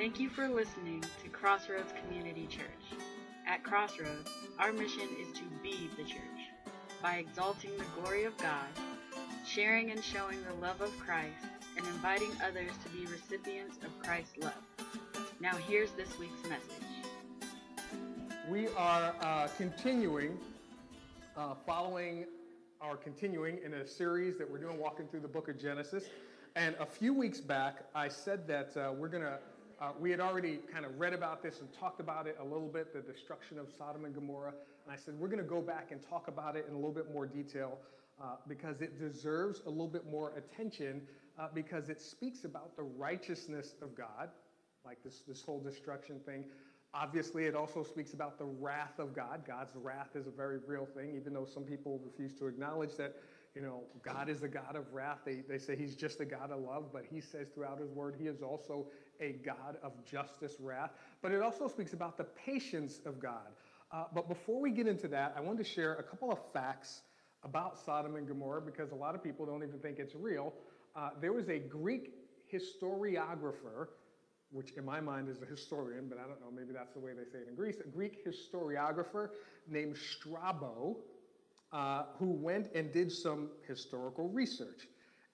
Thank you for listening to Crossroads Community Church. At Crossroads, our mission is to be the church by exalting the glory of God, sharing and showing the love of Christ, and inviting others to be recipients of Christ's love. Now, here's this week's message. We are uh, continuing, uh, following our continuing in a series that we're doing, walking through the book of Genesis. And a few weeks back, I said that uh, we're going to, uh, we had already kind of read about this and talked about it a little bit, the destruction of Sodom and Gomorrah. And I said we're going to go back and talk about it in a little bit more detail uh, because it deserves a little bit more attention uh, because it speaks about the righteousness of God, like this, this whole destruction thing. Obviously, it also speaks about the wrath of God. God's wrath is a very real thing, even though some people refuse to acknowledge that, you know, God is a God of wrath. They, they say he's just a God of love, but he says throughout his word, he is also a God of justice, wrath. But it also speaks about the patience of God. Uh, but before we get into that, I wanted to share a couple of facts about Sodom and Gomorrah because a lot of people don't even think it's real. Uh, there was a Greek historiographer which in my mind is a historian, but I don't know, maybe that's the way they say it in Greece, a Greek historiographer named Strabo, uh, who went and did some historical research.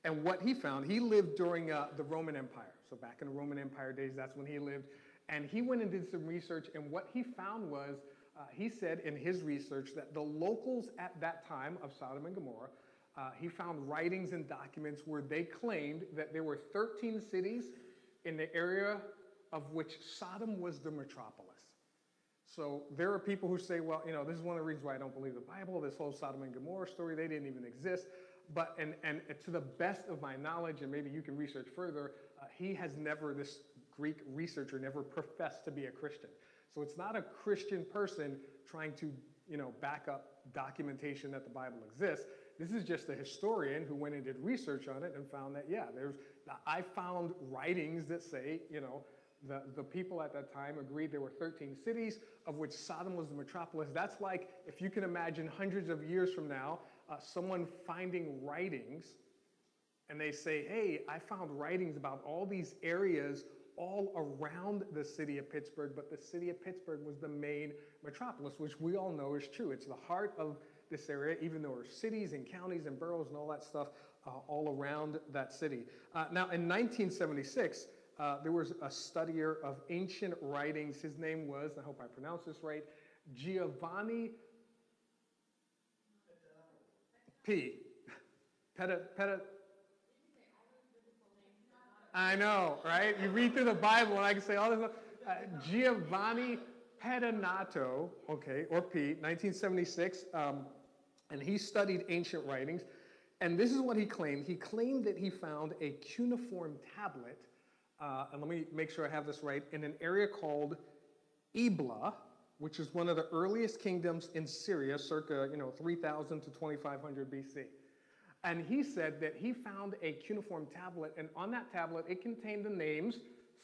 And what he found, he lived during uh, the Roman Empire. So back in the Roman Empire days, that's when he lived. And he went and did some research, and what he found was, uh, he said in his research that the locals at that time of Sodom and Gomorrah, uh, he found writings and documents where they claimed that there were 13 cities in the area of which Sodom was the metropolis. So there are people who say, well, you know, this is one of the reasons why I don't believe the Bible, this whole Sodom and Gomorrah story, they didn't even exist. But, and, and to the best of my knowledge, and maybe you can research further, he has never, this Greek researcher, never professed to be a Christian. So it's not a Christian person trying to, you know, back up documentation that the Bible exists. This is just a historian who went and did research on it and found that, yeah, there's, I found writings that say, you know, the, the people at that time agreed there were 13 cities, of which Sodom was the metropolis. That's like, if you can imagine hundreds of years from now, uh, someone finding writings and they say, hey, I found writings about all these areas all around the city of Pittsburgh, but the city of Pittsburgh was the main metropolis, which we all know is true. It's the heart of this area, even though there are cities and counties and boroughs and all that stuff uh, all around that city. Uh, now, in 1976, uh, there was a studier of ancient writings. His name was, I hope I pronounced this right, Giovanni P. Peta, Peta, I know, right? You read through the Bible and I can say all this. Uh, Giovanni Pettinato, okay, or Pete, 1976, um, and he studied ancient writings. And this is what he claimed. He claimed that he found a cuneiform tablet, uh, and let me make sure I have this right, in an area called Ebla, which is one of the earliest kingdoms in Syria, circa you know 3000 to 2500 BC. And he said that he found a cuneiform tablet, and on that tablet it contained the names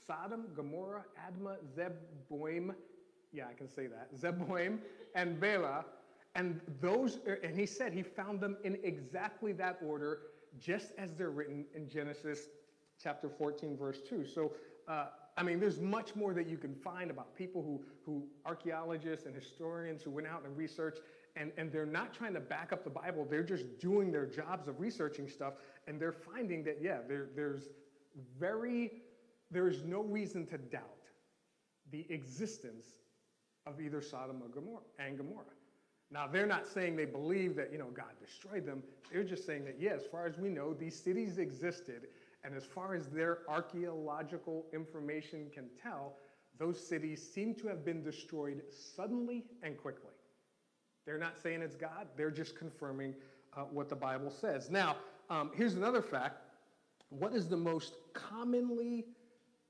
Sodom, Gomorrah, Admah, Zeboim, yeah, I can say that, Zeboim, and Bela. And those, and he said he found them in exactly that order, just as they're written in Genesis chapter 14, verse 2. So, uh, I mean, there's much more that you can find about people who, who archaeologists and historians who went out and researched, and, and they're not trying to back up the Bible. They're just doing their jobs of researching stuff, and they're finding that, yeah, there, there's very, there is no reason to doubt the existence of either Sodom or Gomorrah and Gomorrah. Now, they're not saying they believe that, you know, God destroyed them. They're just saying that, yeah, as far as we know, these cities existed. And as far as their archaeological information can tell, those cities seem to have been destroyed suddenly and quickly. They're not saying it's God. They're just confirming uh, what the Bible says. Now, um, here's another fact. What is the most commonly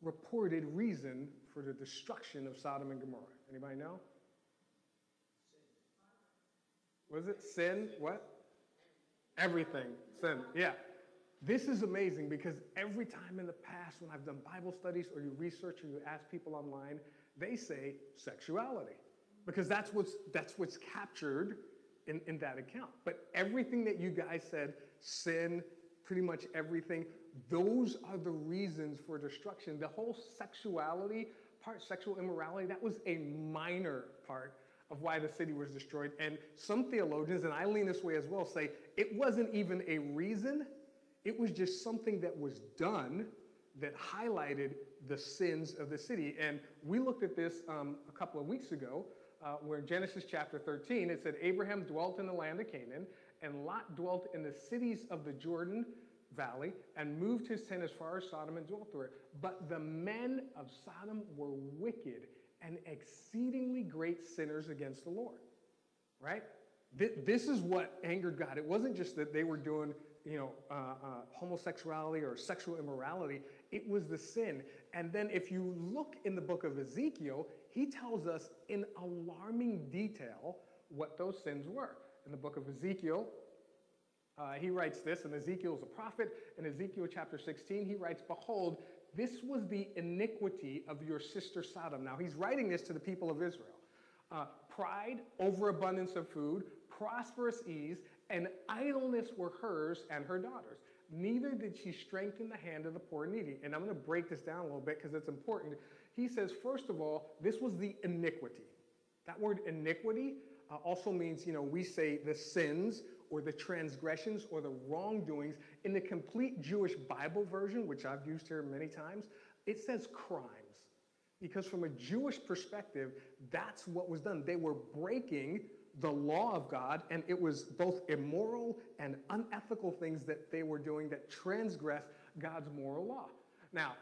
reported reason for the destruction of Sodom and Gomorrah? Anybody know? Was it sin? What? Everything. Sin. Yeah. This is amazing because every time in the past when I've done Bible studies or you research or you ask people online, they say sexuality because that's what's, that's what's captured in, in that account. But everything that you guys said, sin, pretty much everything, those are the reasons for destruction. The whole sexuality part, sexual immorality, that was a minor part of why the city was destroyed. And some theologians, and I lean this way as well, say it wasn't even a reason, it was just something that was done that highlighted the sins of the city. And we looked at this um, a couple of weeks ago, uh, where in Genesis chapter 13, it said Abraham dwelt in the land of Canaan, and Lot dwelt in the cities of the Jordan Valley, and moved his tent as far as Sodom and dwelt there. But the men of Sodom were wicked and exceedingly great sinners against the Lord. Right? This is what angered God. It wasn't just that they were doing you know, uh, uh, homosexuality or sexual immorality. It was the sin. And then if you look in the book of Ezekiel, he tells us in alarming detail what those sins were. In the book of Ezekiel, uh, he writes this, and Ezekiel is a prophet. In Ezekiel chapter 16, he writes, Behold, this was the iniquity of your sister Sodom. Now, he's writing this to the people of Israel. Uh, pride, overabundance of food, prosperous ease, and idleness were hers and her daughters. Neither did she strengthen the hand of the poor and needy. And I'm going to break this down a little bit because it's important. He says, first of all, this was the iniquity. That word iniquity uh, also means, you know, we say the sins or the transgressions or the wrongdoings. In the complete Jewish Bible version, which I've used here many times, it says crimes. Because from a Jewish perspective, that's what was done. They were breaking the law of God, and it was both immoral and unethical things that they were doing that transgressed God's moral law. Now,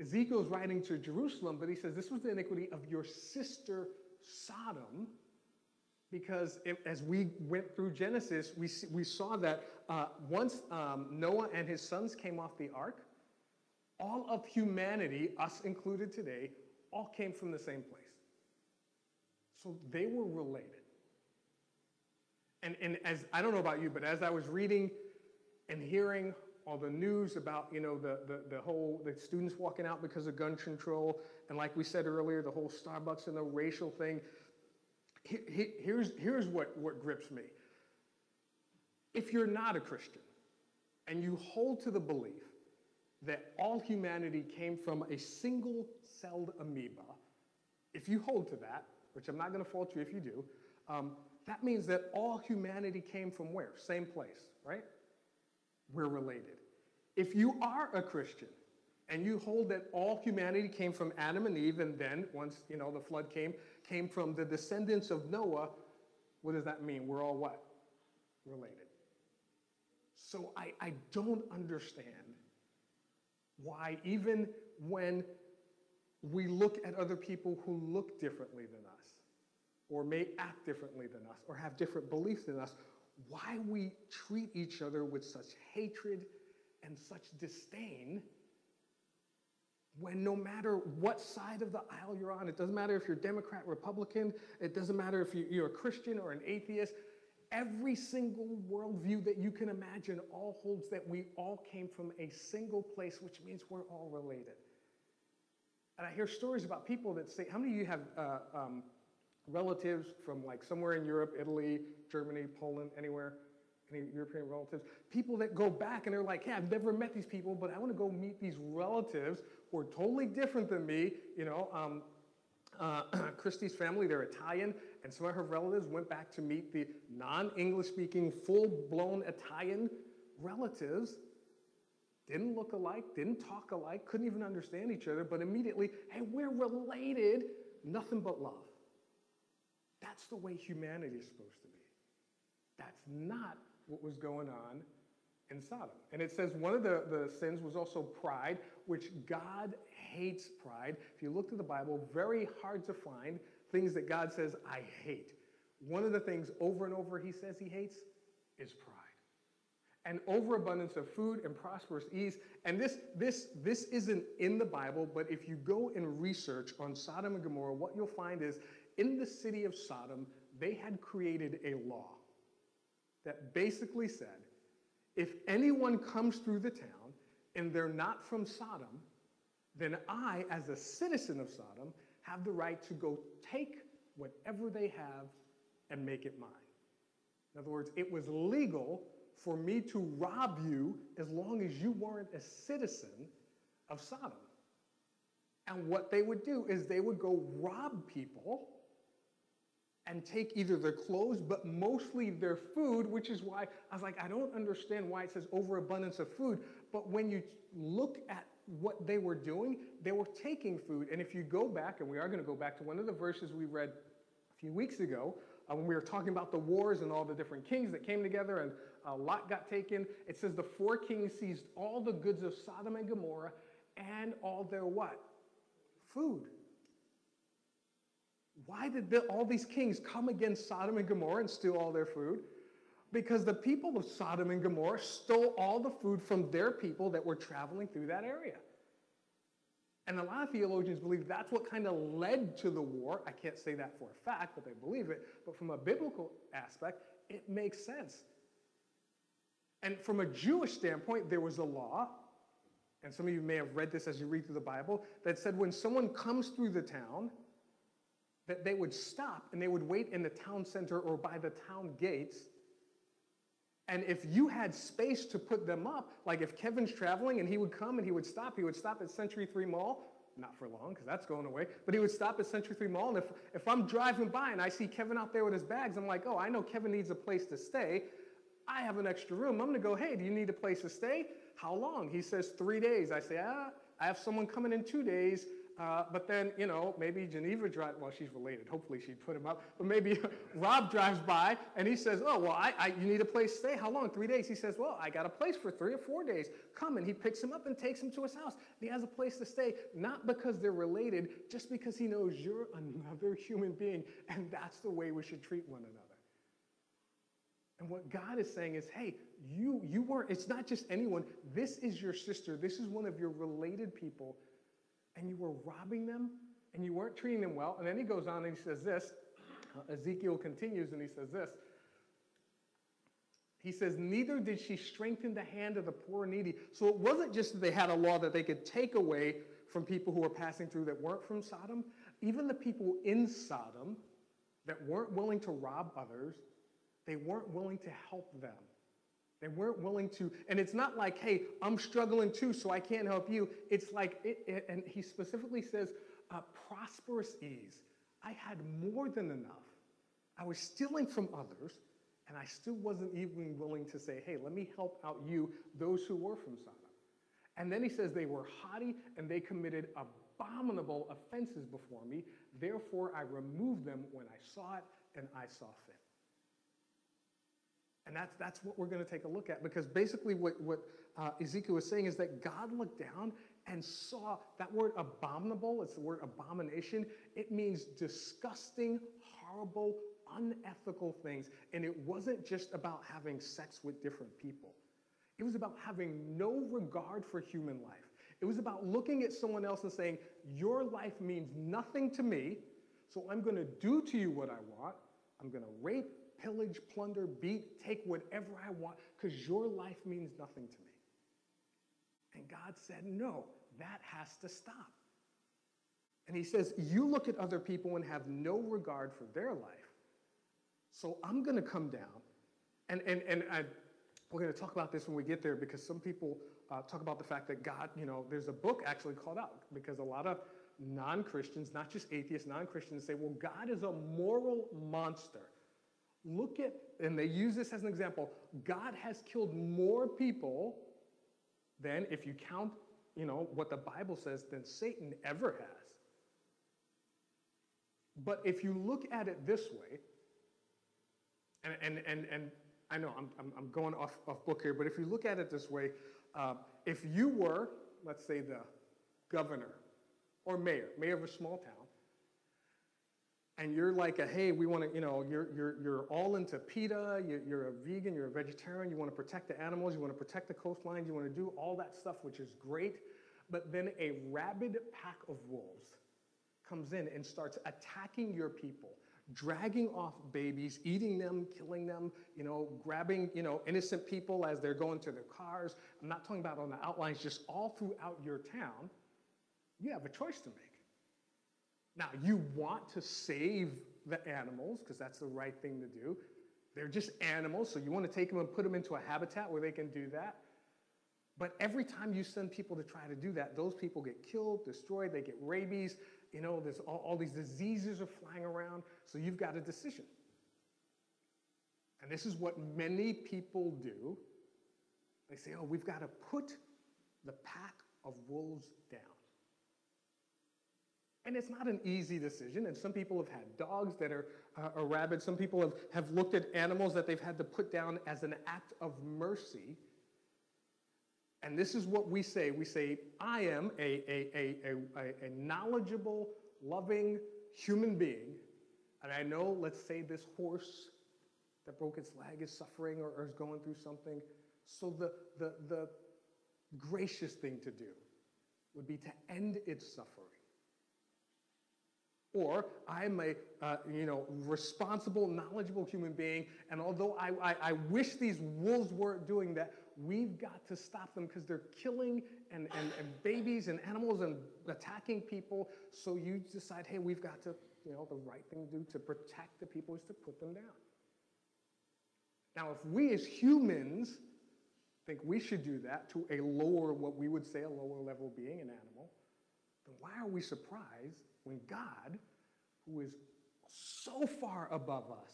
Ezekiel's writing to Jerusalem, but he says this was the iniquity of your sister Sodom, because it, as we went through Genesis, we, we saw that uh, once um, Noah and his sons came off the ark, all of humanity, us included today, all came from the same place. So they were related. And, and as I don't know about you, but as I was reading and hearing all the news about, you know, the, the, the whole, the students walking out because of gun control, and like we said earlier, the whole Starbucks and the racial thing, he, he, here's, here's what, what grips me. If you're not a Christian and you hold to the belief that all humanity came from a single celled amoeba, if you hold to that, which I'm not going to fault you if you do, um, that means that all humanity came from where? Same place, right? We're related. If you are a Christian and you hold that all humanity came from Adam and Eve, and then once you know the flood came, came from the descendants of Noah, what does that mean? We're all what? Related. So I, I don't understand why, even when we look at other people who look differently than us, or may act differently than us or have different beliefs than us, why we treat each other with such hatred and such disdain when no matter what side of the aisle you're on, it doesn't matter if you're Democrat, Republican, it doesn't matter if you're a Christian or an atheist, every single worldview that you can imagine all holds that we all came from a single place, which means we're all related. And I hear stories about people that say, how many of you have uh, um, relatives from like somewhere in Europe, Italy, Germany, Poland, anywhere, any European relatives, people that go back and they're like, hey, I've never met these people, but I want to go meet these relatives who are totally different than me. You know, um, uh, Christy's family, they're Italian, and some of her relatives went back to meet the non-English speaking, full-blown Italian relatives. Didn't look alike, didn't talk alike, couldn't even understand each other, but immediately, hey, we're related, nothing but love. That's the way humanity is supposed to be. That's not what was going on in Sodom. And it says one of the, the sins was also pride, which God hates pride. If you look to the Bible, very hard to find things that God says, I hate. One of the things over and over he says he hates is pride. And overabundance of food and prosperous ease. And this, this, this isn't in the Bible, but if you go and research on Sodom and Gomorrah, what you'll find is in the city of Sodom, they had created a law that basically said if anyone comes through the town and they're not from Sodom, then I, as a citizen of Sodom, have the right to go take whatever they have and make it mine. In other words, it was legal for me to rob you as long as you weren't a citizen of Sodom. And what they would do is they would go rob people and take either their clothes, but mostly their food, which is why I was like, I don't understand why it says overabundance of food. But when you look at what they were doing, they were taking food. And if you go back, and we are going to go back to one of the verses we read a few weeks ago, uh, when we were talking about the wars and all the different kings that came together and a Lot got taken, it says the four kings seized all the goods of Sodom and Gomorrah and all their what? Food. Why did all these kings come against Sodom and Gomorrah and steal all their food? Because the people of Sodom and Gomorrah stole all the food from their people that were traveling through that area. And a lot of theologians believe that's what kind of led to the war. I can't say that for a fact, but they believe it. But from a biblical aspect, it makes sense. And from a Jewish standpoint, there was a law, and some of you may have read this as you read through the Bible, that said when someone comes through the town, that they would stop and they would wait in the town center or by the town gates. And if you had space to put them up, like if Kevin's traveling and he would come and he would stop, he would stop at Century 3 Mall, not for long because that's going away, but he would stop at Century 3 Mall. And if, if I'm driving by and I see Kevin out there with his bags, I'm like, oh, I know Kevin needs a place to stay. I have an extra room. I'm going to go, hey, do you need a place to stay? How long? He says, three days. I say, ah, I have someone coming in two days. Uh, but then, you know, maybe Geneva drives, well, she's related. Hopefully she'd put him up. But maybe Rob drives by and he says, oh, well, I, I, you need a place to stay. How long? Three days. He says, well, I got a place for three or four days. Come. And he picks him up and takes him to his house. And he has a place to stay, not because they're related, just because he knows you're another human being. And that's the way we should treat one another. And what God is saying is, hey, you, you weren't, it's not just anyone. This is your sister. This is one of your related people and you were robbing them and you weren't treating them well. And then he goes on and he says this. Uh, Ezekiel continues and he says this. He says, Neither did she strengthen the hand of the poor and needy. So it wasn't just that they had a law that they could take away from people who were passing through that weren't from Sodom. Even the people in Sodom that weren't willing to rob others, they weren't willing to help them. They weren't willing to, and it's not like, hey, I'm struggling too, so I can't help you. It's like, it, it, and he specifically says, uh, prosperous ease. I had more than enough. I was stealing from others, and I still wasn't even willing to say, hey, let me help out you, those who were from Sodom. And then he says they were haughty and they committed abominable offenses before me. Therefore, I removed them when I saw it and I saw fit. And that's, that's what we're going to take a look at because basically what, what uh, Ezekiel was saying is that God looked down and saw that word abominable, it's the word abomination. It means disgusting, horrible, unethical things. And it wasn't just about having sex with different people, it was about having no regard for human life. It was about looking at someone else and saying, Your life means nothing to me, so I'm going to do to you what I want. I'm going to rape, pillage, plunder, beat, take whatever I want because your life means nothing to me. And God said, no, that has to stop. And he says, you look at other people and have no regard for their life. So I'm going to come down. And, and, and I, we're going to talk about this when we get there because some people uh, talk about the fact that God, you know, there's a book actually called out because a lot of non Christians, not just atheists, non Christians say, well, God is a moral monster. Look at, and they use this as an example, God has killed more people than, if you count, you know, what the Bible says, than Satan ever has. But if you look at it this way, and, and, and, and I know I'm, I'm, going off, off book here, but if you look at it this way, uh, if you were, let's say, the governor or mayor, mayor of a small town, and you're like a, hey, we want to, you know, you're, you're, you're all into PETA, you're, you're a vegan, you're a vegetarian, you want to protect the animals, you want to protect the coastlines, you want to do all that stuff, which is great. But then a rabid pack of wolves comes in and starts attacking your people, dragging off babies, eating them, killing them, you know, grabbing, you know, innocent people as they're going to their cars. I'm not talking about on the outlines, just all throughout your town. You have a choice to make. Now, you want to save the animals because that's the right thing to do. They're just animals, so you want to take them and put them into a habitat where they can do that. But every time you send people to try to do that, those people get killed, destroyed, they get rabies. You know, there's all, all these diseases are flying around. So you've got a decision. And this is what many people do. They say, oh, we've got to put the pack of wolves down. And it's not an easy decision. And some people have had dogs that are, uh, rabid. Some people have, have looked at animals that they've had to put down as an act of mercy. And this is what we say we say, I am a, a, a, a, a knowledgeable, loving human being. And I know, let's say, this horse that broke its leg is suffering or, or is going through something. So the, the, the gracious thing to do would be to end its suffering. Or I'm a uh, you know responsible, knowledgeable human being, and although I, I, I wish these wolves weren't doing that, we've got to stop them because they're killing and, and, and babies and animals and attacking people. So you decide, hey, we've got to, you know, the right thing to do to protect the people is to put them down. Now, if we as humans think we should do that to a lower, what we would say a lower level being, an animal, then why are we surprised when God, who is so far above us,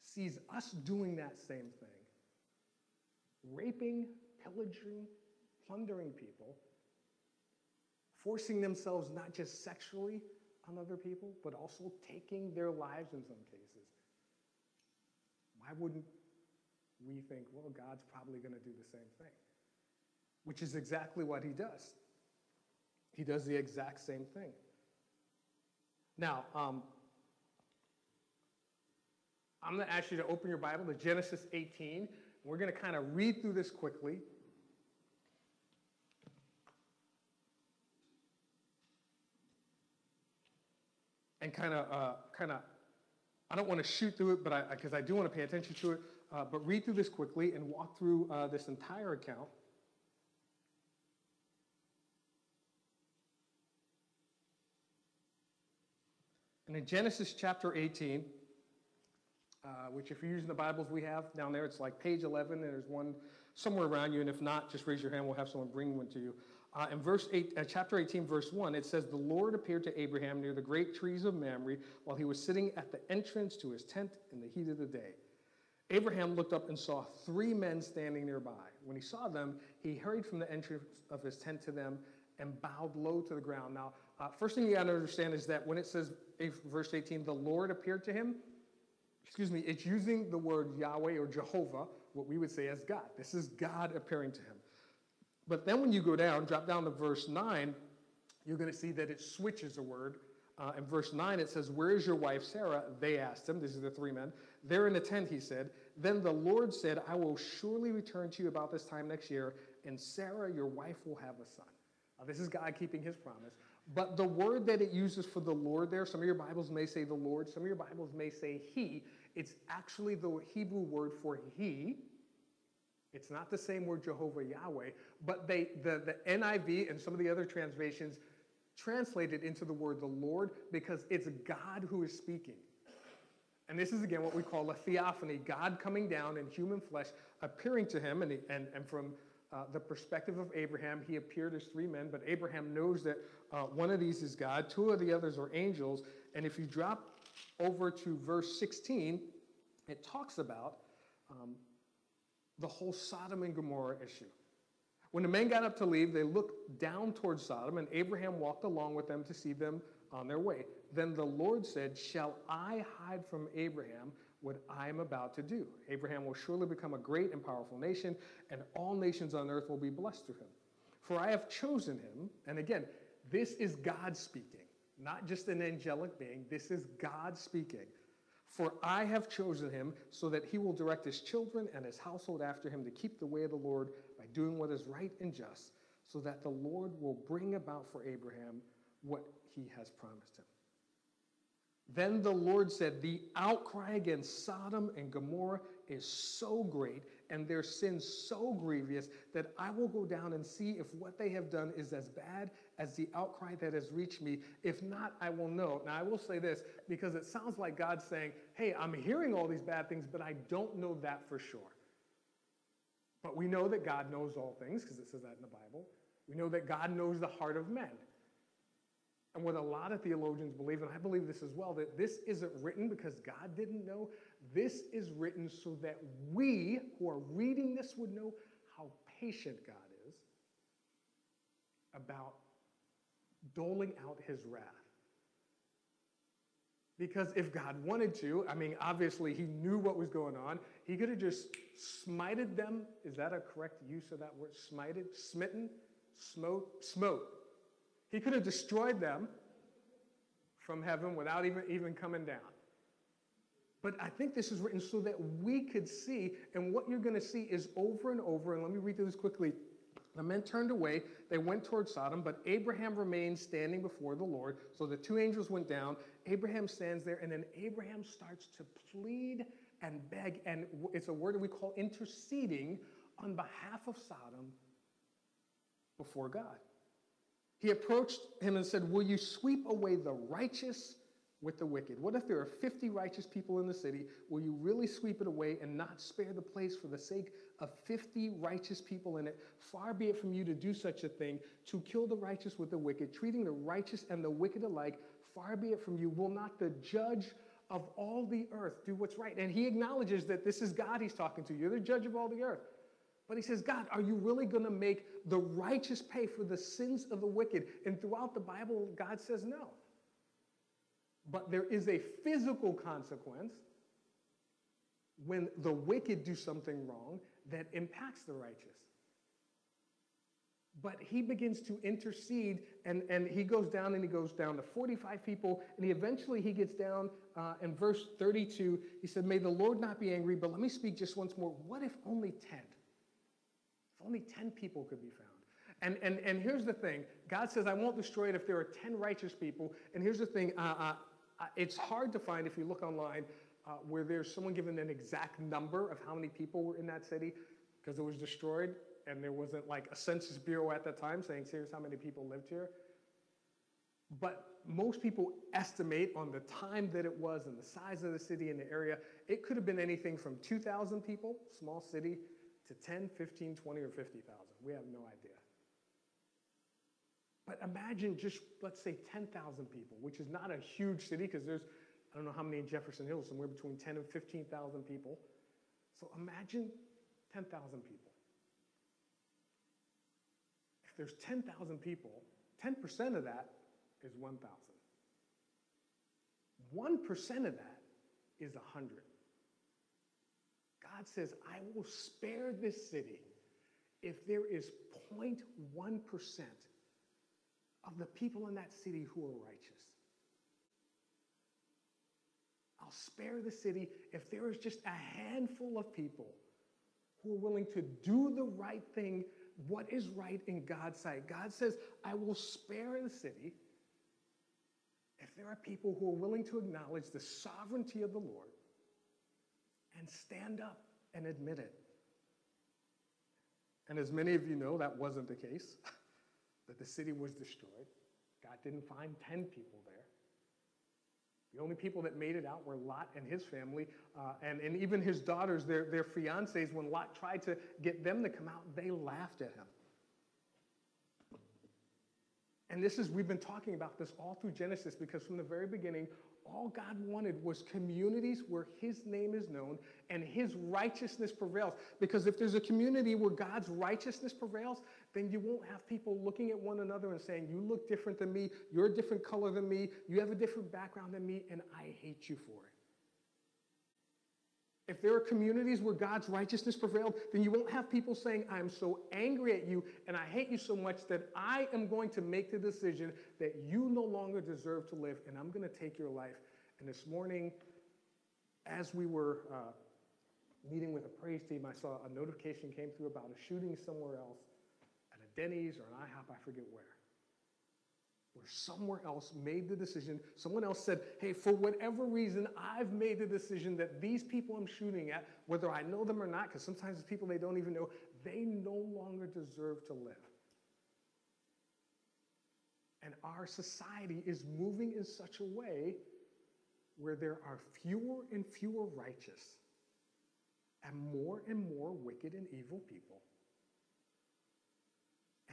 sees us doing that same thing? Raping, pillaging, plundering people, forcing themselves not just sexually on other people, but also taking their lives in some cases. Why wouldn't we think, well, God's probably going to do the same thing? Which is exactly what he does. He does the exact same thing. Now, um, I'm going to ask you to open your Bible to Genesis 18. We're going to kind of read through this quickly. And kind of, uh, kind of, I don't want to shoot through it, but because I, I, do want to pay attention to it. Uh, but read through this quickly and walk through uh, this entire account. In Genesis chapter 18, uh, which if you're using the Bibles we have down there, it's like page 11, and there's one somewhere around you. And if not, just raise your hand. We'll have someone bring one to you. Uh, in verse eight, uh, chapter 18, verse 1, it says, The Lord appeared to Abraham near the great trees of Mamre while he was sitting at the entrance to his tent in the heat of the day. Abraham looked up and saw three men standing nearby. When he saw them, he hurried from the entrance of his tent to them and bowed low to the ground. Now, uh, first thing you got to understand is that when it says, verse 18, the Lord appeared to him, excuse me, it's using the word Yahweh or Jehovah, what we would say as God. This is God appearing to him. But then when you go down, drop down to verse 9, you're going to see that it switches a word. Uh, in verse 9, it says, Where is your wife Sarah? They asked him. This is the three men. They're in the tent, he said. Then the Lord said, I will surely return to you about this time next year, and Sarah, your wife, will have a son. This is God keeping his promise. But the word that it uses for the Lord there, some of your Bibles may say the Lord, some of your Bibles may say he. It's actually the Hebrew word for he. It's not the same word Jehovah Yahweh, but they, the, the NIV and some of the other translations translate it into the word the Lord because it's God who is speaking. And this is again what we call a theophany God coming down in human flesh, appearing to him, and, and, and from uh, the perspective of Abraham, he appeared as three men, but Abraham knows that uh, one of these is God, two of the others are angels. And if you drop over to verse 16, it talks about um, the whole Sodom and Gomorrah issue. When the men got up to leave, they looked down towards Sodom, and Abraham walked along with them to see them on their way. Then the Lord said, Shall I hide from Abraham what I am about to do. Abraham will surely become a great and powerful nation, and all nations on earth will be blessed through him. For I have chosen him, and again, this is God speaking, not just an angelic being, this is God speaking. For I have chosen him so that he will direct his children and his household after him to keep the way of the Lord by doing what is right and just, so that the Lord will bring about for Abraham what he has promised him. Then the Lord said, The outcry against Sodom and Gomorrah is so great and their sin so grievous that I will go down and see if what they have done is as bad as the outcry that has reached me. If not, I will know. Now, I will say this because it sounds like God saying, Hey, I'm hearing all these bad things, but I don't know that for sure. But we know that God knows all things because it says that in the Bible. We know that God knows the heart of men. And what a lot of theologians believe, and I believe this as well, that this isn't written because God didn't know. This is written so that we who are reading this would know how patient God is about doling out his wrath. Because if God wanted to, I mean, obviously he knew what was going on. He could have just smited them. Is that a correct use of that word? Smited? Smitten? Smote? Smote. He could have destroyed them from heaven without even, even coming down. But I think this is written so that we could see, and what you're going to see is over and over, and let me read through this quickly. The men turned away, they went toward Sodom, but Abraham remained standing before the Lord. So the two angels went down. Abraham stands there, and then Abraham starts to plead and beg, and it's a word that we call interceding on behalf of Sodom before God. He approached him and said, Will you sweep away the righteous with the wicked? What if there are 50 righteous people in the city? Will you really sweep it away and not spare the place for the sake of 50 righteous people in it? Far be it from you to do such a thing, to kill the righteous with the wicked, treating the righteous and the wicked alike. Far be it from you. Will not the judge of all the earth do what's right? And he acknowledges that this is God he's talking to. You're the judge of all the earth. But he says, God, are you really going to make the righteous pay for the sins of the wicked? And throughout the Bible, God says no. But there is a physical consequence when the wicked do something wrong that impacts the righteous. But he begins to intercede, and, and he goes down and he goes down to 45 people, and he eventually he gets down uh, in verse 32. He said, May the Lord not be angry, but let me speak just once more. What if only 10? If only 10 people could be found. And, and, and here's the thing God says, I won't destroy it if there are 10 righteous people. And here's the thing uh, uh, uh, it's hard to find if you look online uh, where there's someone given an exact number of how many people were in that city because it was destroyed and there wasn't like a census bureau at that time saying, here's how many people lived here. But most people estimate on the time that it was and the size of the city and the area, it could have been anything from 2,000 people, small city, to 10, 15, 20, or 50,000. We have no idea. But imagine just, let's say, 10,000 people, which is not a huge city because there's, I don't know how many in Jefferson Hills, somewhere between 10 and 15,000 people. So imagine 10,000 people. If there's 10,000 people, 10% of that is 1,000. 1% of that is 100. God says, I will spare this city if there is 0.1% of the people in that city who are righteous. I'll spare the city if there is just a handful of people who are willing to do the right thing, what is right in God's sight. God says, I will spare the city if there are people who are willing to acknowledge the sovereignty of the Lord and stand up and admit it. And as many of you know, that wasn't the case, that the city was destroyed. God didn't find 10 people there. The only people that made it out were Lot and his family, uh, and, and even his daughters, their, their fiancés. When Lot tried to get them to come out, they laughed at him. And this is, we've been talking about this all through Genesis because from the very beginning, all God wanted was communities where His name is known and His righteousness prevails. Because if there's a community where God's righteousness prevails, then you won't have people looking at one another and saying, You look different than me, you're a different color than me, you have a different background than me, and I hate you for it. If there are communities where God's righteousness prevailed, then you won't have people saying, I'm so angry at you and I hate you so much that I am going to make the decision that you no longer deserve to live and I'm going to take your life. And this morning, as we were uh, meeting with a praise team, I saw a notification came through about a shooting somewhere else at a Denny's or an IHOP, I forget where where somewhere else made the decision, someone else said, hey, for whatever reason, I've made the decision that these people I'm shooting at, whether I know them or not, because sometimes it's people they don't even know, they no longer deserve to live. And our society is moving in such a way where there are fewer and fewer righteous and more and more wicked and evil people.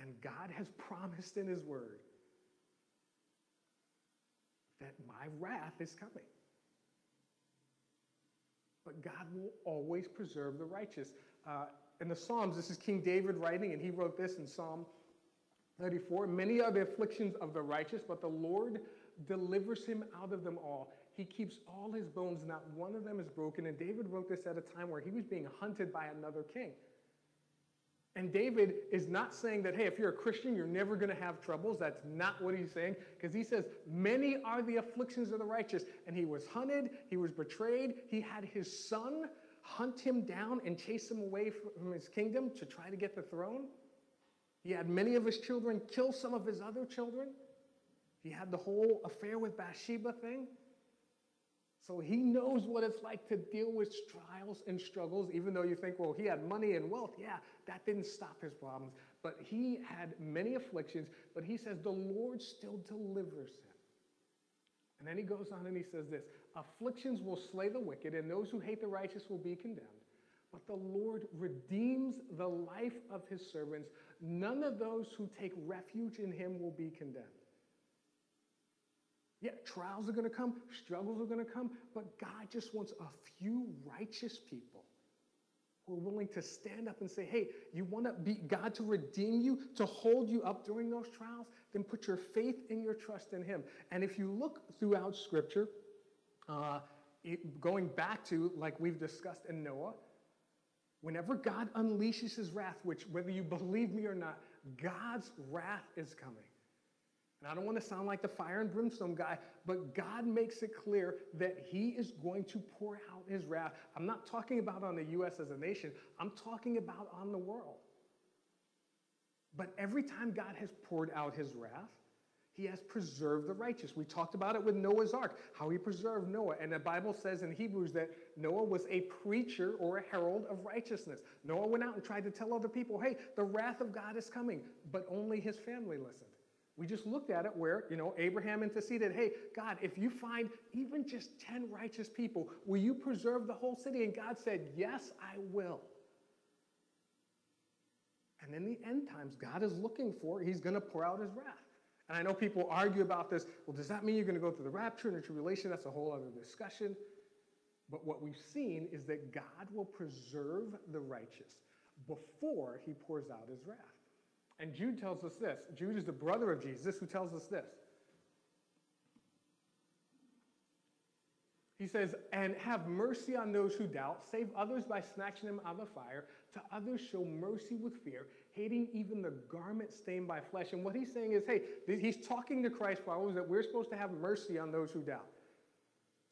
And God has promised in His Word that my wrath is coming. But God will always preserve the righteous. Uh, in the Psalms, this is King David writing, and he wrote this in Psalm 34 Many are the afflictions of the righteous, but the Lord delivers him out of them all. He keeps all his bones, not one of them is broken. And David wrote this at a time where he was being hunted by another king. And David is not saying that, hey, if you're a Christian, you're never going to have troubles. That's not what he's saying, because he says, many are the afflictions of the righteous. And he was hunted, he was betrayed, he had his son hunt him down and chase him away from his kingdom to try to get the throne. He had many of his children kill some of his other children. He had the whole affair with Bathsheba thing. So he knows what it's like to deal with trials and struggles, even though you think, well, he had money and wealth. Yeah, that didn't stop his problems. But he had many afflictions, but he says the Lord still delivers him. And then he goes on and he says this afflictions will slay the wicked, and those who hate the righteous will be condemned. But the Lord redeems the life of his servants. None of those who take refuge in him will be condemned. Yeah, trials are going to come, struggles are going to come, but God just wants a few righteous people who are willing to stand up and say, hey, you want to be God to redeem you, to hold you up during those trials? Then put your faith and your trust in Him. And if you look throughout Scripture, uh, it, going back to, like we've discussed in Noah, whenever God unleashes His wrath, which, whether you believe me or not, God's wrath is coming. And I don't want to sound like the fire and brimstone guy, but God makes it clear that He is going to pour out His wrath. I'm not talking about on the U.S. as a nation, I'm talking about on the world. But every time God has poured out His wrath, He has preserved the righteous. We talked about it with Noah's ark, how He preserved Noah. And the Bible says in Hebrews that Noah was a preacher or a herald of righteousness. Noah went out and tried to tell other people, hey, the wrath of God is coming, but only his family listened. We just looked at it where, you know, Abraham interceded, hey, God, if you find even just 10 righteous people, will you preserve the whole city? And God said, yes, I will. And in the end times, God is looking for, he's going to pour out his wrath. And I know people argue about this. Well, does that mean you're going to go through the rapture and the tribulation? That's a whole other discussion. But what we've seen is that God will preserve the righteous before he pours out his wrath. And Jude tells us this. Jude is the brother of Jesus who tells us this. He says, and have mercy on those who doubt, save others by snatching them out of the fire, to others show mercy with fear, hating even the garment stained by flesh. And what he's saying is, hey, he's talking to Christ followers that we're supposed to have mercy on those who doubt.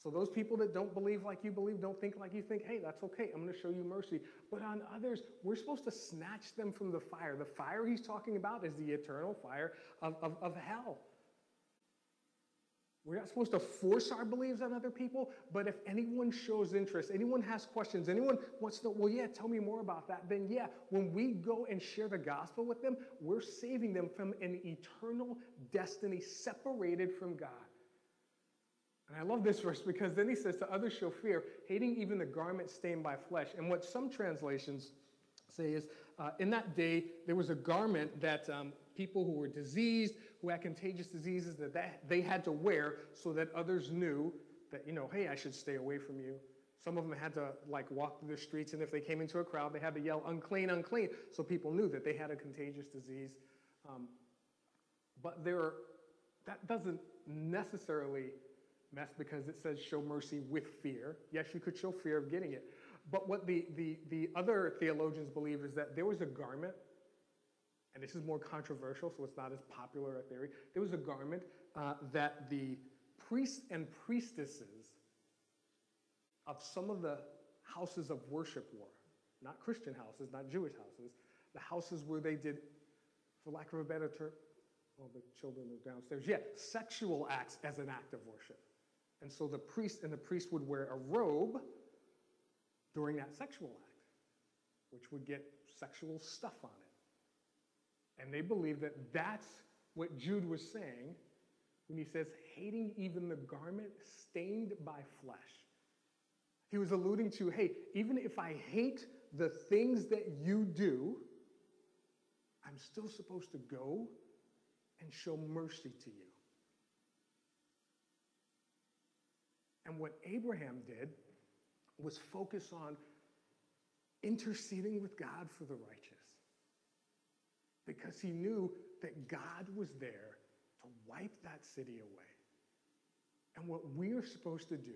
So those people that don't believe like you believe, don't think like you think, hey, that's okay. I'm going to show you mercy. But on others, we're supposed to snatch them from the fire. The fire he's talking about is the eternal fire of, of, of hell. We're not supposed to force our beliefs on other people, but if anyone shows interest, anyone has questions, anyone wants to, well, yeah, tell me more about that, then yeah, when we go and share the gospel with them, we're saving them from an eternal destiny separated from God. And I love this verse because then he says, To others show fear, hating even the garment stained by flesh. And what some translations say is, uh, in that day, there was a garment that um, people who were diseased, who had contagious diseases, that, that they had to wear so that others knew that, you know, hey, I should stay away from you. Some of them had to like walk through the streets, and if they came into a crowd, they had to yell, unclean, unclean, so people knew that they had a contagious disease. Um, but there, that doesn't necessarily mess because it says show mercy with fear. Yes, you could show fear of getting it. But what the, the, the other theologians believe is that there was a garment, and this is more controversial, so it's not as popular a theory. There was a garment uh, that the priests and priestesses of some of the houses of worship wore. Not Christian houses, not Jewish houses, the houses where they did, for lack of a better term, well, the children are downstairs. Yeah, sexual acts as an act of worship. And so the priest and the priest would wear a robe during that sexual act, which would get sexual stuff on it. And they believe that that's what Jude was saying when he says, hating even the garment stained by flesh. He was alluding to, hey, even if I hate the things that you do, I'm still supposed to go and show mercy to you. And what Abraham did was focus on interceding with God for the righteous because he knew that God was there to wipe that city away. And what we are supposed to do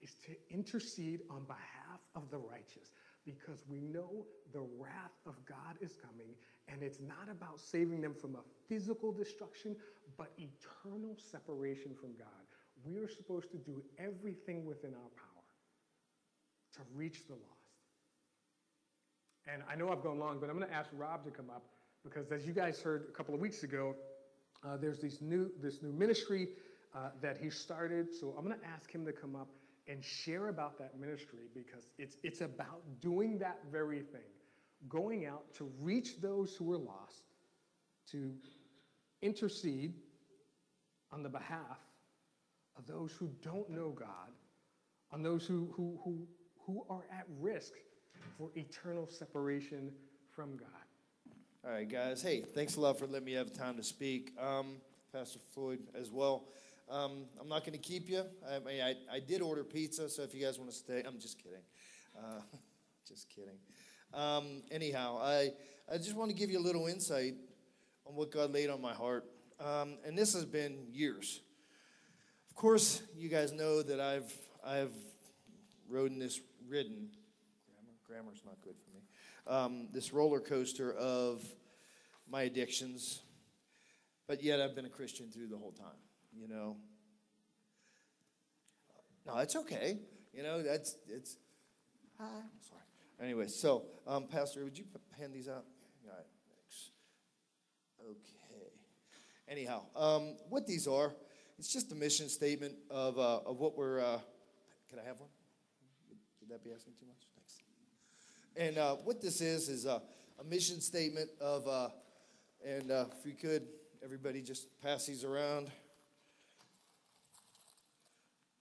is to intercede on behalf of the righteous because we know the wrath of God is coming and it's not about saving them from a physical destruction but eternal separation from God. We are supposed to do everything within our power to reach the lost. And I know I've gone long, but I'm going to ask Rob to come up because, as you guys heard a couple of weeks ago, uh, there's this new, this new ministry uh, that he started. So I'm going to ask him to come up and share about that ministry because it's, it's about doing that very thing going out to reach those who are lost, to intercede on the behalf of those who don't know God, on those who, who, who, who are at risk for eternal separation from God. All right, guys. Hey, thanks a lot for letting me have time to speak. Um, Pastor Floyd as well. Um, I'm not going to keep you. I, I, I, did order pizza, so if you guys want to stay, I'm just kidding. Uh, just kidding. Um, anyhow, I, I just want to give you a little insight on what God laid on my heart. Um, and this has been years. Course, you guys know that I've, I've ridden this, ridden, grammar, grammar's not good for me, um, this roller coaster of my addictions, but yet I've been a Christian through the whole time, you know. No, it's okay. You know, that's, it's, hi, sorry. Anyway, so, um, Pastor, would you hand these out? All right, thanks. Okay. Anyhow, um, what these are, it's just a mission statement of, uh, of what we're, uh, can I have one? Would that be asking too much? Thanks. And uh, what this is, is a, a mission statement of, uh, and uh, if you could, everybody just pass these around.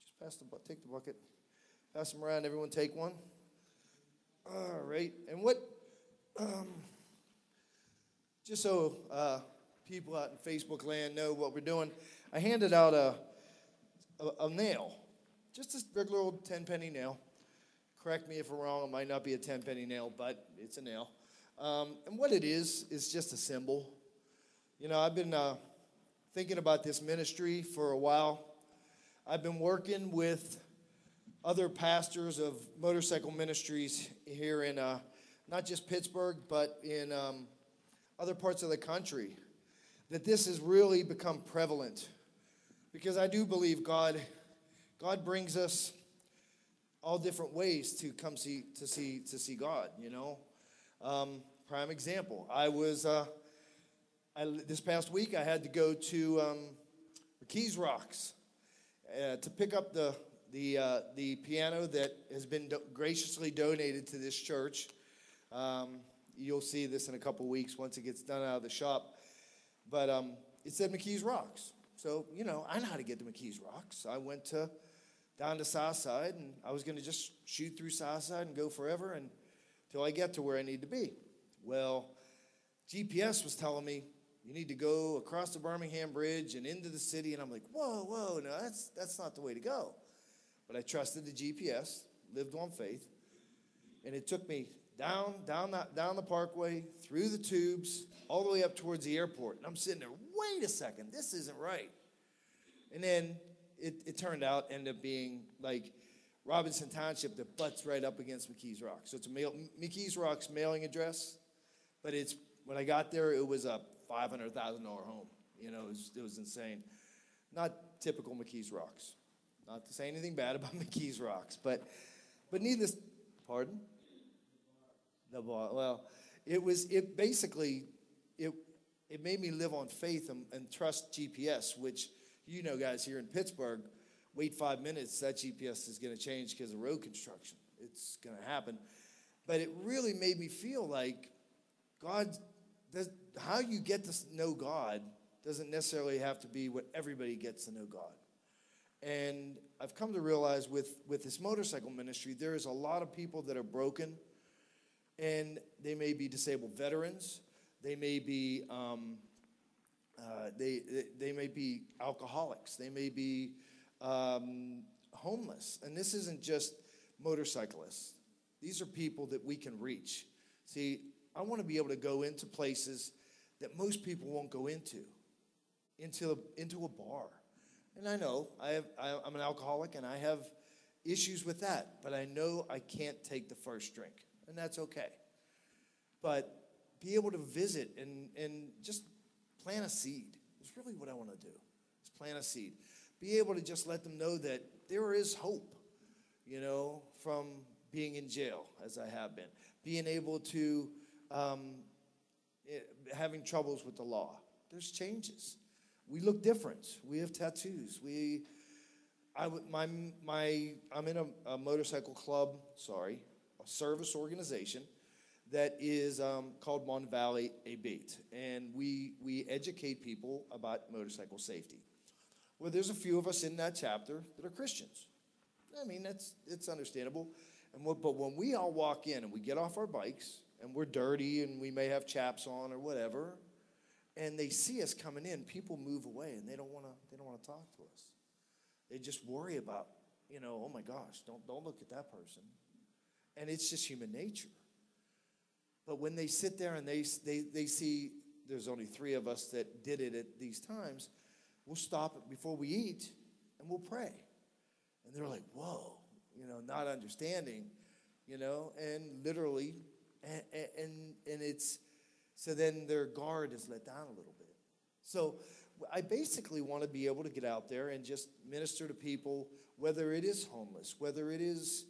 Just pass the, take the bucket, pass them around, everyone take one. All right. And what, um, just so uh, people out in Facebook land know what we're doing, I handed out a, a, a, nail, just a regular old 10 penny nail. Correct me if I'm wrong, it might not be a 10 penny nail, but it's a nail. Um, and what it is, is just a symbol. You know, I've been uh, thinking about this ministry for a while. I've been working with other pastors of motorcycle ministries here in uh, not just Pittsburgh, but in um, other parts of the country, that this has really become prevalent. Because I do believe God, God brings us all different ways to come see to see to see God. You know, um, prime example. I was uh, I, this past week. I had to go to um, Keys Rocks uh, to pick up the the, uh, the piano that has been do- graciously donated to this church. Um, you'll see this in a couple weeks once it gets done out of the shop. But um, it said McKees Rocks. So, you know, I know how to get to McKees Rocks. I went to down to Southside and I was going to just shoot through Southside and go forever until I get to where I need to be. Well, GPS was telling me you need to go across the Birmingham Bridge and into the city. And I'm like, whoa, whoa, no, that's, that's not the way to go. But I trusted the GPS, lived on faith, and it took me down, down, that, down the parkway, through the tubes, all the way up towards the airport. And I'm sitting there, wait a second, this isn't right. And then it, it turned out, ended up being like Robinson Township that butts right up against McKees Rock. So it's a mail, McKees Rock's mailing address, but it's when I got there, it was a $500,000 home. You know, it was, it was insane. Not typical McKees Rocks. Not to say anything bad about McKees Rocks, but but needless, pardon. The bar. Well, it was it basically it it made me live on faith and, and trust GPS, which you know, guys here in Pittsburgh, wait five minutes, that GPS is going to change because of road construction. It's going to happen. But it really made me feel like God, does, how you get to know God doesn't necessarily have to be what everybody gets to know God. And I've come to realize with, with this motorcycle ministry, there is a lot of people that are broken, and they may be disabled veterans, they may be um, uh, they, they may be alcoholics, they may be um, homeless, and this isn't just motorcyclists. These are people that we can reach. See, I want to be able to go into places that most people won't go into, into into a bar. And I know I have, I, I'm an alcoholic and I have issues with that, but I know I can't take the first drink, and that's okay. But be able to visit and, and just plant a seed is really what I want to do. Is plant a seed. Be able to just let them know that there is hope, you know, from being in jail as I have been, being able to um, eh, having troubles with the law. There's changes. We look different. We have tattoos. We, I my my I'm in a, a motorcycle club. Sorry, a service organization that is um, called Mon Valley A Abate, and we we educate people about motorcycle safety. Well, there's a few of us in that chapter that are Christians. I mean, that's it's understandable. And what, but when we all walk in and we get off our bikes and we're dirty and we may have chaps on or whatever, and they see us coming in, people move away and they don't want to they don't want to talk to us. They just worry about, you know, oh my gosh, don't don't look at that person. And it's just human nature. But when they sit there and they they they see there's only three of us that did it at these times, we'll stop before we eat and we'll pray. And they're like, whoa, you know, not understanding, you know, and literally, and, and, and it's, so then their guard is let down a little bit. So I basically want to be able to get out there and just minister to people, whether it is homeless, whether it is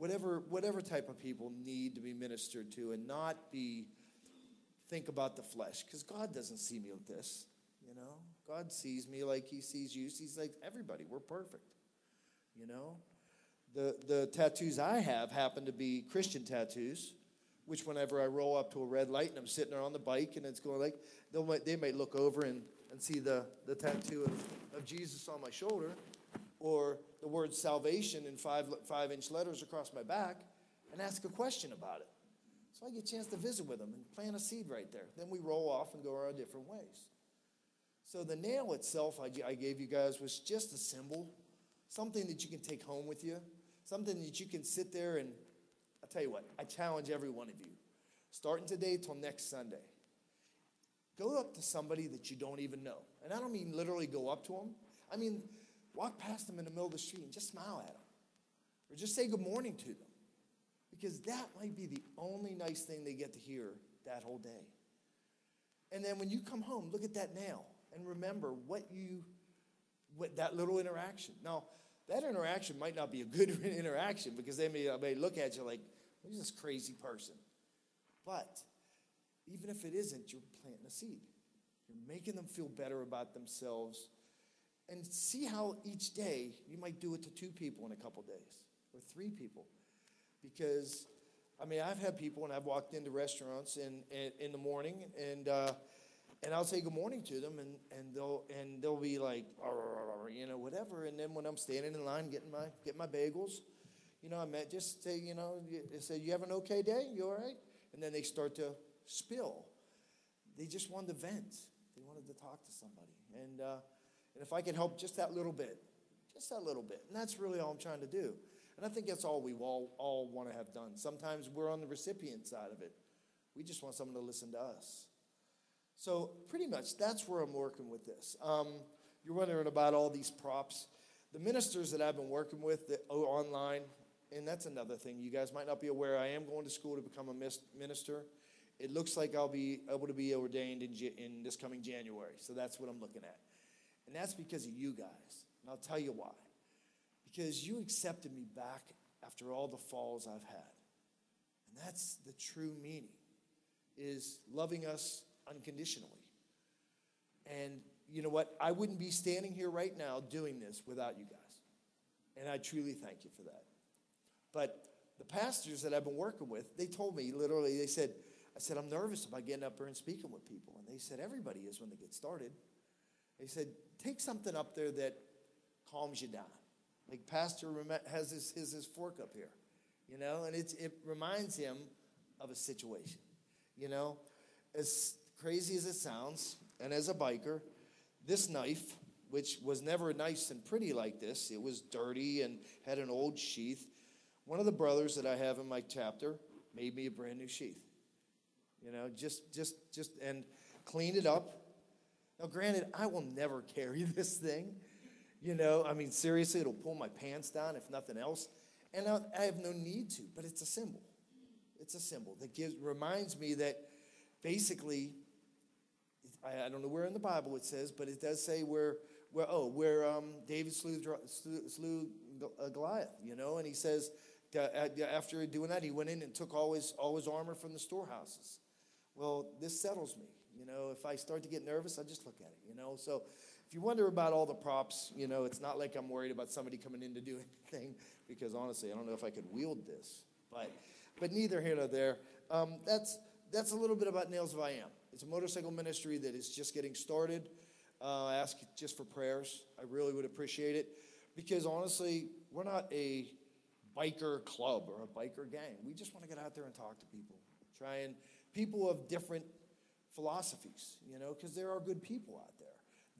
whatever, whatever type of people need to be ministered to, and not be think about the flesh, because God doesn't see me like this, you know. God sees me like He sees you. He's like everybody. We're perfect, you know. The the tattoos I have happen to be Christian tattoos which whenever I roll up to a red light and I'm sitting there on the bike and it's going like, they might, they might look over and, and see the, the tattoo of, of Jesus on my shoulder or the word salvation in five, five inch letters across my back and ask a question about it. So I get a chance to visit with them and plant a seed right there. Then we roll off and go our different ways. So the nail itself I, I gave you guys was just a symbol, something that you can take home with you, something that you can sit there and I'll tell you what, I challenge every one of you, starting today till next Sunday, go up to somebody that you don't even know. And I don't mean literally go up to them. I mean, walk past them in the middle of the street and just smile at them. Or just say good morning to them. Because that might be the only nice thing they get to hear that whole day. And then when you come home, look at that nail and remember what you, what that little interaction. Now, that interaction might not be a good interaction because they may, may look at you like, who's this crazy person? But even if it isn't, you're planting a seed. You're making them feel better about themselves. And see how each day you might do it to two people in a couple days or three people. Because, I mean, I've had people and I've walked into restaurants in, in, in the morning and, uh, and I'll say good morning to them, and, and they'll and they'll be like, you know, whatever. And then when I'm standing in line getting my getting my bagels, you know, I met just say, you know, they say, you have an okay day? You all right? And then they start to spill. They just wanted to vent. They wanted to talk to somebody, and uh, and if I can help just that little bit, just that little bit, and that's really all I'm trying to do. And I think that's all we all all want to have done. Sometimes we're on the recipient side of it. We just want someone to listen to us. So pretty much that's where I'm working with this. Um, you're wondering about all these props. The ministers that I've been working with that, oh, online, and that's another thing you guys might not be aware. I am going to school to become a minister. It looks like I'll be able to be ordained in, in this coming January. So that's what I'm looking at. And that's because of you guys. And I'll tell you why. Because you accepted me back after all the falls I've had. And that's the true meaning is loving us unconditionally. And you know what? I wouldn't be standing here right now doing this without you guys. And I truly thank you for that. But the pastors that I've been working with, they told me literally, they said, I said, I'm nervous about getting up there and speaking with people. And they said, everybody is when they get started. They said, take something up there that calms you down. Like Pastor has his, his, his fork up here, you know, and it's, it reminds him of a situation, you know. As crazy as it sounds, and as a biker, this knife, which was never nice and pretty like this, it was dirty and had an old sheath. One of the brothers that I have in my chapter made me a brand new sheath. You know, just, just, just, and cleaned it up. Now, granted, I will never carry this thing. You know, I mean, seriously, it'll pull my pants down if nothing else. And I, I have no need to, but it's a symbol. It's a symbol that gives, reminds me that basically, I, I don't know where in the Bible it says, but it does say where, where oh, where um, David slew, slew, slew uh, Goliath, you know, and he says, after doing that, he went in and took all his, all his armor from the storehouses. Well, this settles me. You know, if I start to get nervous, I just look at it, you know. So if you wonder about all the props, you know, it's not like I'm worried about somebody coming in to do anything because honestly, I don't know if I could wield this. But, but neither here nor there. Um, that's, that's a little bit about Nails of I Am. It's a motorcycle ministry that is just getting started. Uh, I ask just for prayers. I really would appreciate it because honestly, we're not a biker club or a biker gang. We just want to get out there and talk to people. Try and people of different philosophies, you know, because there are good people out there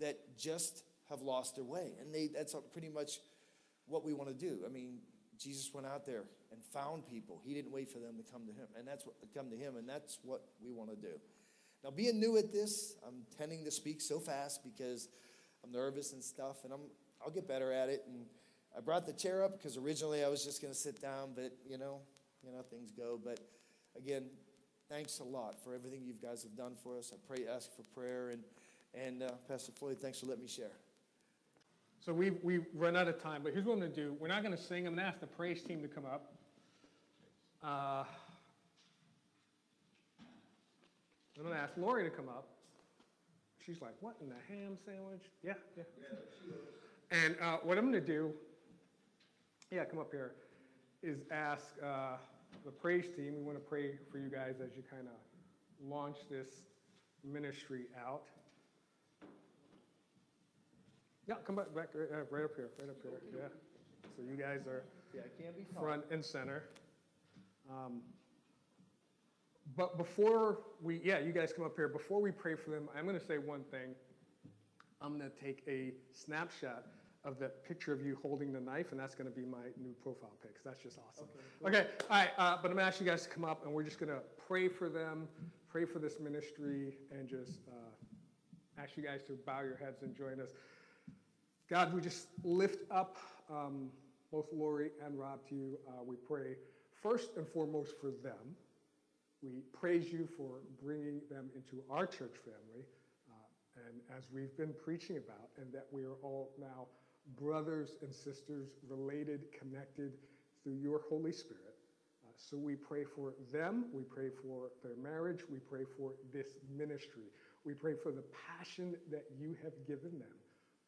that just have lost their way. And they, that's pretty much what we want to do. I mean, Jesus went out there and found people. He didn't wait for them to come to him. And that's what come to him, and that's what we want to do. Now, being new at this, I'm tending to speak so fast because I'm nervous and stuff, and I'm I'll get better at it. And I brought the chair up because originally I was just going to sit down, but you know, you know, things go. But again, thanks a lot for everything you guys have done for us. I pray, ask for prayer, and and uh, Pastor Floyd, thanks for letting me share. So we've, we've run out of time, but here's what I'm going to do. We're not going to sing. I'm going to ask the praise team to come up. Uh, I'm going to ask Lori to come up. She's like, what in the ham sandwich? Yeah, yeah. And uh, what I'm going to do, yeah, come up here, is ask uh, the praise team. We want to pray for you guys as you kind of launch this ministry out. Yeah, come back, back right, uh, right up here, right up here. Yeah. So you guys are Yeah, it can be front and center. Um, but before we, yeah, you guys come up here. Before we pray for them, I'm going to say one thing. I'm going to take a snapshot of the picture of you holding the knife, and that's going to be my new profile pic. That's just awesome. Okay, okay all right. Uh, but I'm going to ask you guys to come up, and we're just going to pray for them, pray for this ministry, and just uh, ask you guys to bow your heads and join us. God, we just lift up um, both Lori and Rob to you. Uh, we pray first and foremost for them. We praise you for bringing them into our church family, uh, and as we've been preaching about, and that we are all now brothers and sisters, related, connected through your Holy Spirit. Uh, so we pray for them, we pray for their marriage, we pray for this ministry. We pray for the passion that you have given them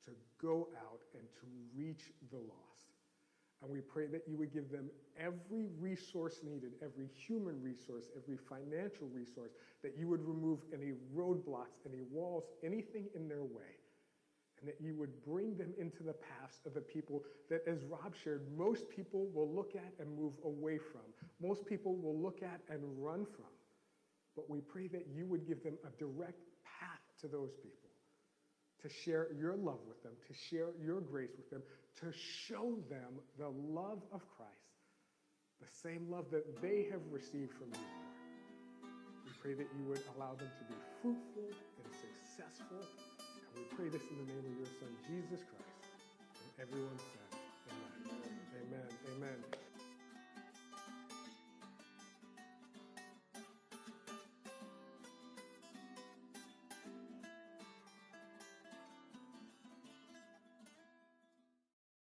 to go out and to reach the lost. And we pray that you would give them every resource needed, every human resource, every financial resource, that you would remove any roadblocks, any walls, anything in their way, and that you would bring them into the paths of the people that, as Rob shared, most people will look at and move away from. Most people will look at and run from. But we pray that you would give them a direct path to those people to share your love with them, to share your grace with them, to show them the love of Christ, the same love that they have received from you. We pray that you would allow them to be fruitful and successful. We pray this in the name of your Son, Jesus Christ. And everyone said, Amen. Amen. Amen.